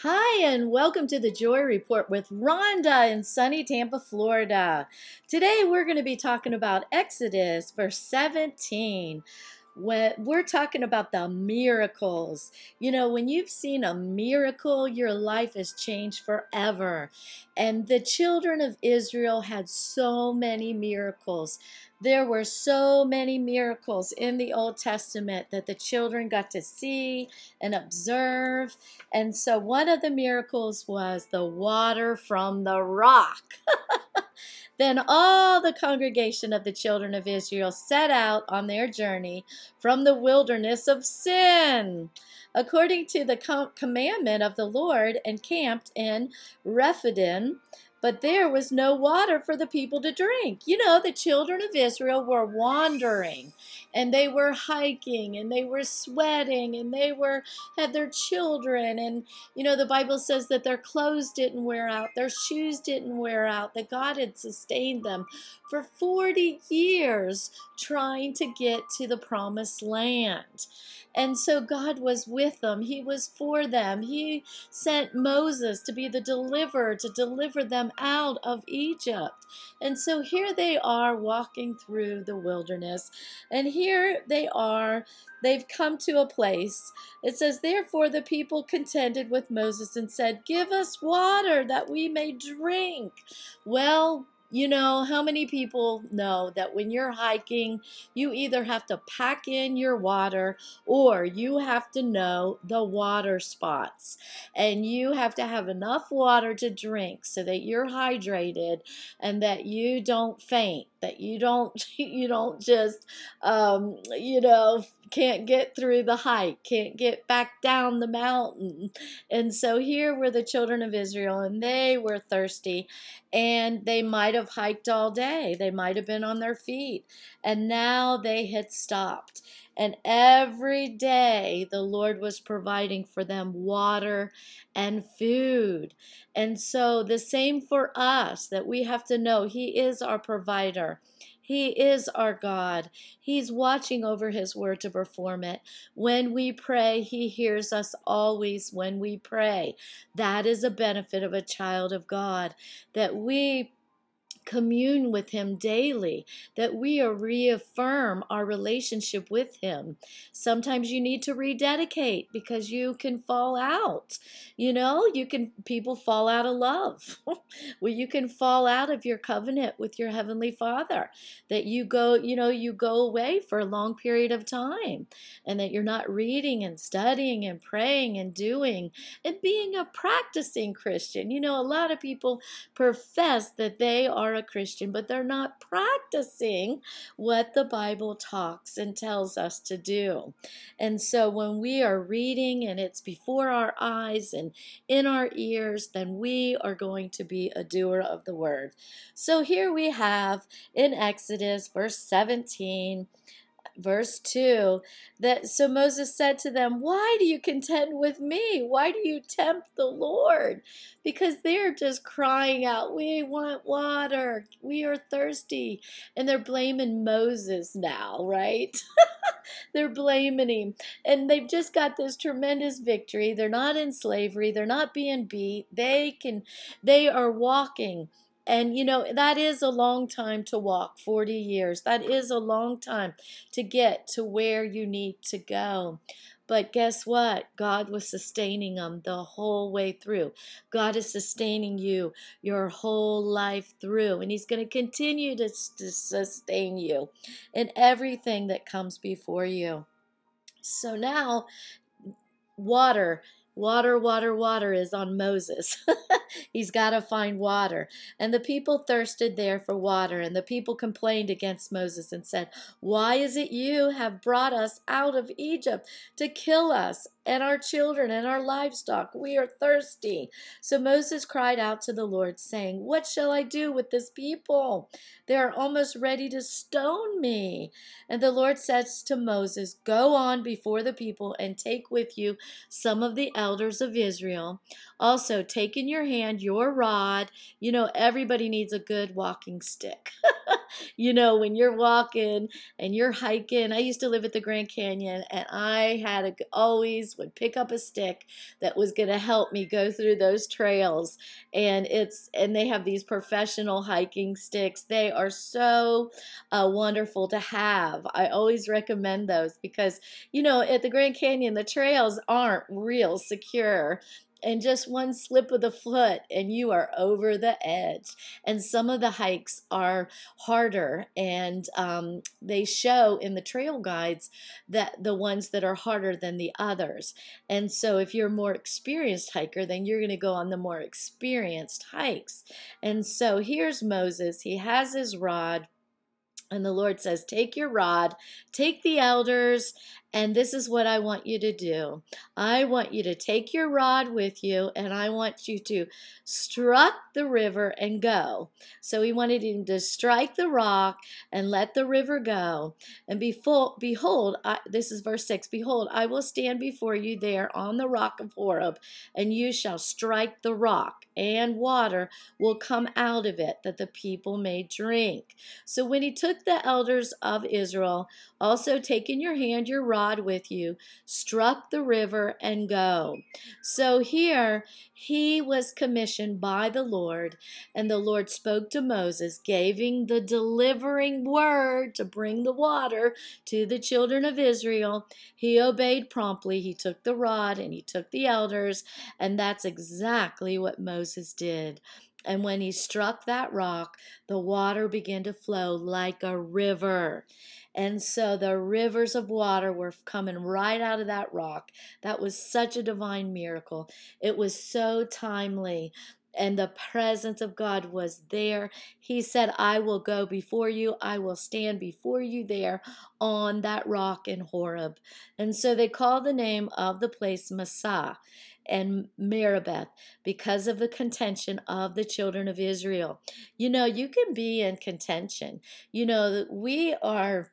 Hi, and welcome to the Joy Report with Rhonda in sunny Tampa, Florida. Today we're going to be talking about Exodus, verse 17 when we're talking about the miracles. You know, when you've seen a miracle, your life has changed forever. And the children of Israel had so many miracles. There were so many miracles in the Old Testament that the children got to see and observe. And so one of the miracles was the water from the rock. Then all the congregation of the children of Israel set out on their journey from the wilderness of sin, according to the commandment of the Lord, and camped in Rephidim but there was no water for the people to drink. You know, the children of Israel were wandering and they were hiking and they were sweating and they were had their children and you know the Bible says that their clothes didn't wear out, their shoes didn't wear out, that God had sustained them for 40 years trying to get to the promised land. And so God was with them. He was for them. He sent Moses to be the deliverer, to deliver them out of Egypt. And so here they are walking through the wilderness. And here they are. They've come to a place. It says, Therefore the people contended with Moses and said, Give us water that we may drink. Well, you know, how many people know that when you're hiking, you either have to pack in your water or you have to know the water spots. And you have to have enough water to drink so that you're hydrated and that you don't faint that you don't you don't just um, you know can't get through the hike can't get back down the mountain. And so here were the children of israel and they were thirsty and they might have hiked all day. They might have been on their feet and now they had stopped and every day the Lord was providing for them water and food. And so the same for us that we have to know He is our provider. He is our God. He's watching over His word to perform it. When we pray, He hears us always when we pray. That is a benefit of a child of God, that we commune with Him daily, that we reaffirm our relationship with Him. Sometimes you need to rededicate because you can fall out. You know, you can, people fall out of love. well, you can fall out of your covenant with your Heavenly Father, that you go, you know, you go away for a long period of time and that you're not reading and studying and praying and doing and being a practicing Christian. You know, a lot of people profess that they are are Christian, but they're not practicing what the Bible talks and tells us to do. And so when we are reading and it's before our eyes and in our ears, then we are going to be a doer of the word. So here we have in Exodus, verse 17 verse 2 that so Moses said to them, Why do you contend with me? Why do you tempt the Lord? Because they're just crying out, We want water, we are thirsty. And they're blaming Moses now, right? they're blaming him. And they've just got this tremendous victory. They're not in slavery, they're not being beat. They can they are walking and you know, that is a long time to walk 40 years. That is a long time to get to where you need to go. But guess what? God was sustaining them the whole way through. God is sustaining you your whole life through. And He's going to continue to, to sustain you in everything that comes before you. So now, water Water, water, water is on Moses. He's got to find water. And the people thirsted there for water. And the people complained against Moses and said, Why is it you have brought us out of Egypt to kill us and our children and our livestock? We are thirsty. So Moses cried out to the Lord, saying, What shall I do with this people? They are almost ready to stone me. And the Lord says to Moses, Go on before the people and take with you some of the elders of Israel. Also, take in your hand your rod. You know, everybody needs a good walking stick. you know, when you're walking and you're hiking. I used to live at the Grand Canyon and I had a, always would pick up a stick that was going to help me go through those trails. And it's, and they have these professional hiking sticks. They are so uh, wonderful to have. I always recommend those because, you know, at the Grand Canyon, the trails aren't real secure and just one slip of the foot and you are over the edge. And some of the hikes are harder and um, they show in the trail guides that the ones that are harder than the others. And so if you're a more experienced hiker then you're going to go on the more experienced hikes. And so here's moses. He has his rod and the Lord says, Take your rod, take the elders, and this is what I want you to do. I want you to take your rod with you, and I want you to strike the river and go. So he wanted him to strike the rock and let the river go. And behold, behold I, this is verse 6 Behold, I will stand before you there on the rock of Horeb, and you shall strike the rock, and water will come out of it, that the people may drink. So when he took the elders of Israel, also take in your hand your rod, with you, struck the river, and go. So here he was commissioned by the Lord, and the Lord spoke to Moses, giving the delivering word to bring the water to the children of Israel. He obeyed promptly. He took the rod and he took the elders, and that's exactly what Moses did. And when he struck that rock, the water began to flow like a river. And so the rivers of water were coming right out of that rock. That was such a divine miracle. It was so timely. And the presence of God was there. He said, I will go before you. I will stand before you there on that rock in Horeb. And so they call the name of the place Massah and Meribah because of the contention of the children of Israel. You know, you can be in contention. You know, we are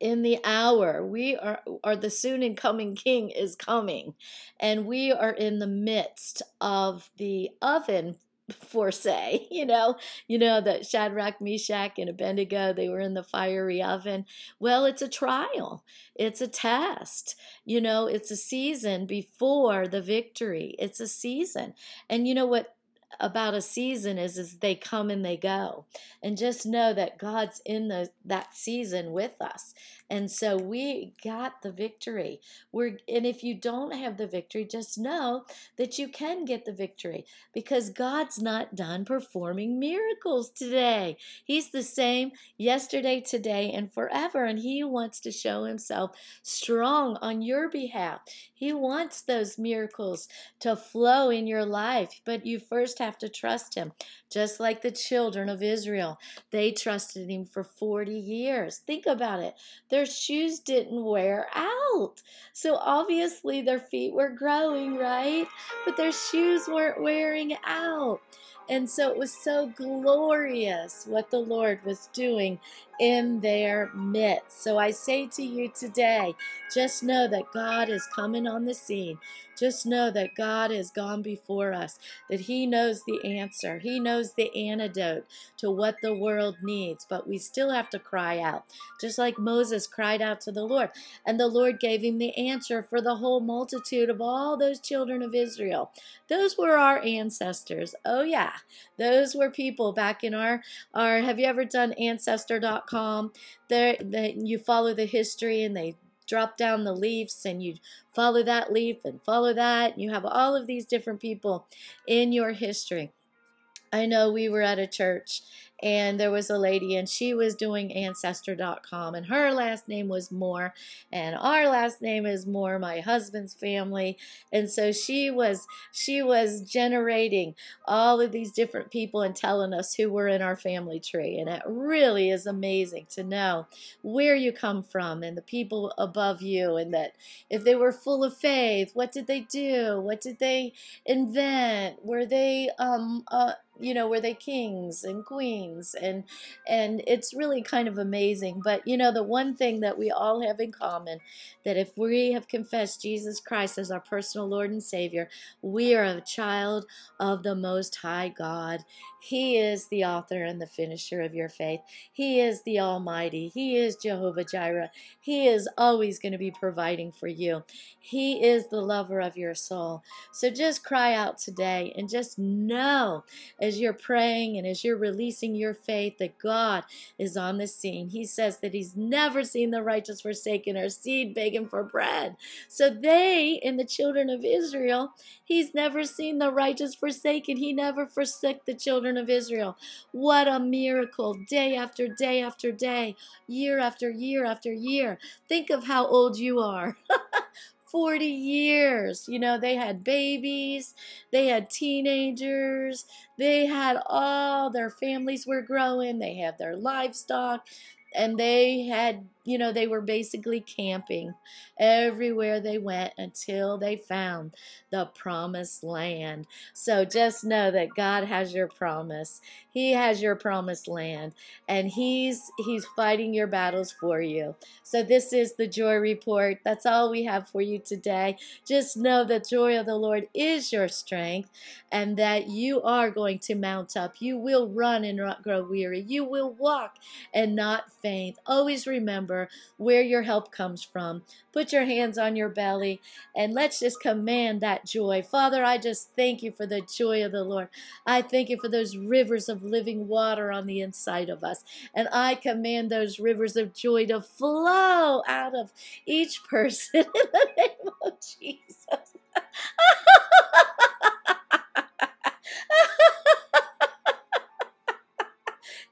in the hour we are are the soon and coming king is coming and we are in the midst of the oven for say you know? You know that shadrach meshach and abednego they were in the fiery oven. Well it's a trial. It's a test. You know it's a season before the victory. It's a season. And you know what about a season is is they come and they go. And just know that god's in the that season with us and so we got the victory. We're and if you don't have the victory just know that you can get the victory because god's not done performing miracles today. He's the same yesterday today and forever and he wants to show himself strong on your behalf. He wants those miracles to flow in your life but you first have to trust him, just like the children of Israel. They trusted him for 40 years. Think about it. Their shoes didn't wear out. So obviously their feet were growing, right? But their shoes weren't wearing out. And so it was so glorious what the Lord was doing in their midst. So I say to you today, just know that God is coming on the scene. Just know that God has gone before us, that He knows the answer. He knows the antidote to what the world needs, but we still have to cry out, just like Moses cried out to the Lord. And the Lord gave him the answer for the whole multitude of all those children of Israel. Those were our ancestors. Oh, yeah. Those were people back in our, our have you ever done ancestor.com? There, that you follow the history and they drop down the leaves and you follow that leaf and follow that. And you have all of these different people in your history. I know we were at a church and there was a lady and she was doing ancestor.com and her last name was Moore and our last name is Moore my husband's family. And so she was she was generating all of these different people and telling us who were in our family tree. And it really is amazing to know where you come from and the people above you and that if they were full of faith what did they do? What did they invent? Were they um uh, you know were they kings and queens and and it's really kind of amazing but you know the one thing that we all have in common that if we have confessed Jesus Christ as our personal Lord and Savior we are a child of the most high God. He is the author and the finisher of your faith. He is the almighty. He is Jehovah Jireh. He is always going to be providing for you. He is the lover of your soul. So just cry out today and just know as you're praying and as you're releasing your faith that God is on the scene. He says that He's never seen the righteous forsaken or seed begging for bread. So they, in the children of Israel, He's never seen the righteous forsaken. He never forsook the children of Israel. What a miracle, day after day after day, year after year after year. Think of how old you are. 40 years. You know, they had babies, they had teenagers, they had all their families were growing, they had their livestock, and they had you know, they were basically camping everywhere they went until they found the promised land. So just know that God has your promise. He has your promised land and he's he's fighting your battles for you. So this is the joy report. That's all we have for you today. Just know that joy of the Lord is your strength and that you are going to mount up. You will run and not grow weary. You will walk and not faint. Always remember remember where your help comes from. Put your hands on your belly and let's just command that joy. Father, I just thank you for the joy of the Lord. I thank you for those rivers of living water on the inside of us. And I command those rivers of joy to flow out of each person in the name of Jesus.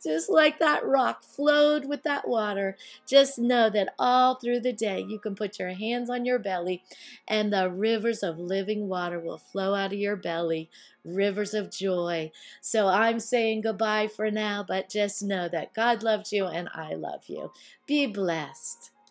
just like that rock flowed with that water. Just know that all through the day you can put your hands on your belly and the rivers of living water will flow out of your belly, rivers of joy. So I'm saying goodbye for now, but just know that God loves you and I love you. Be blessed.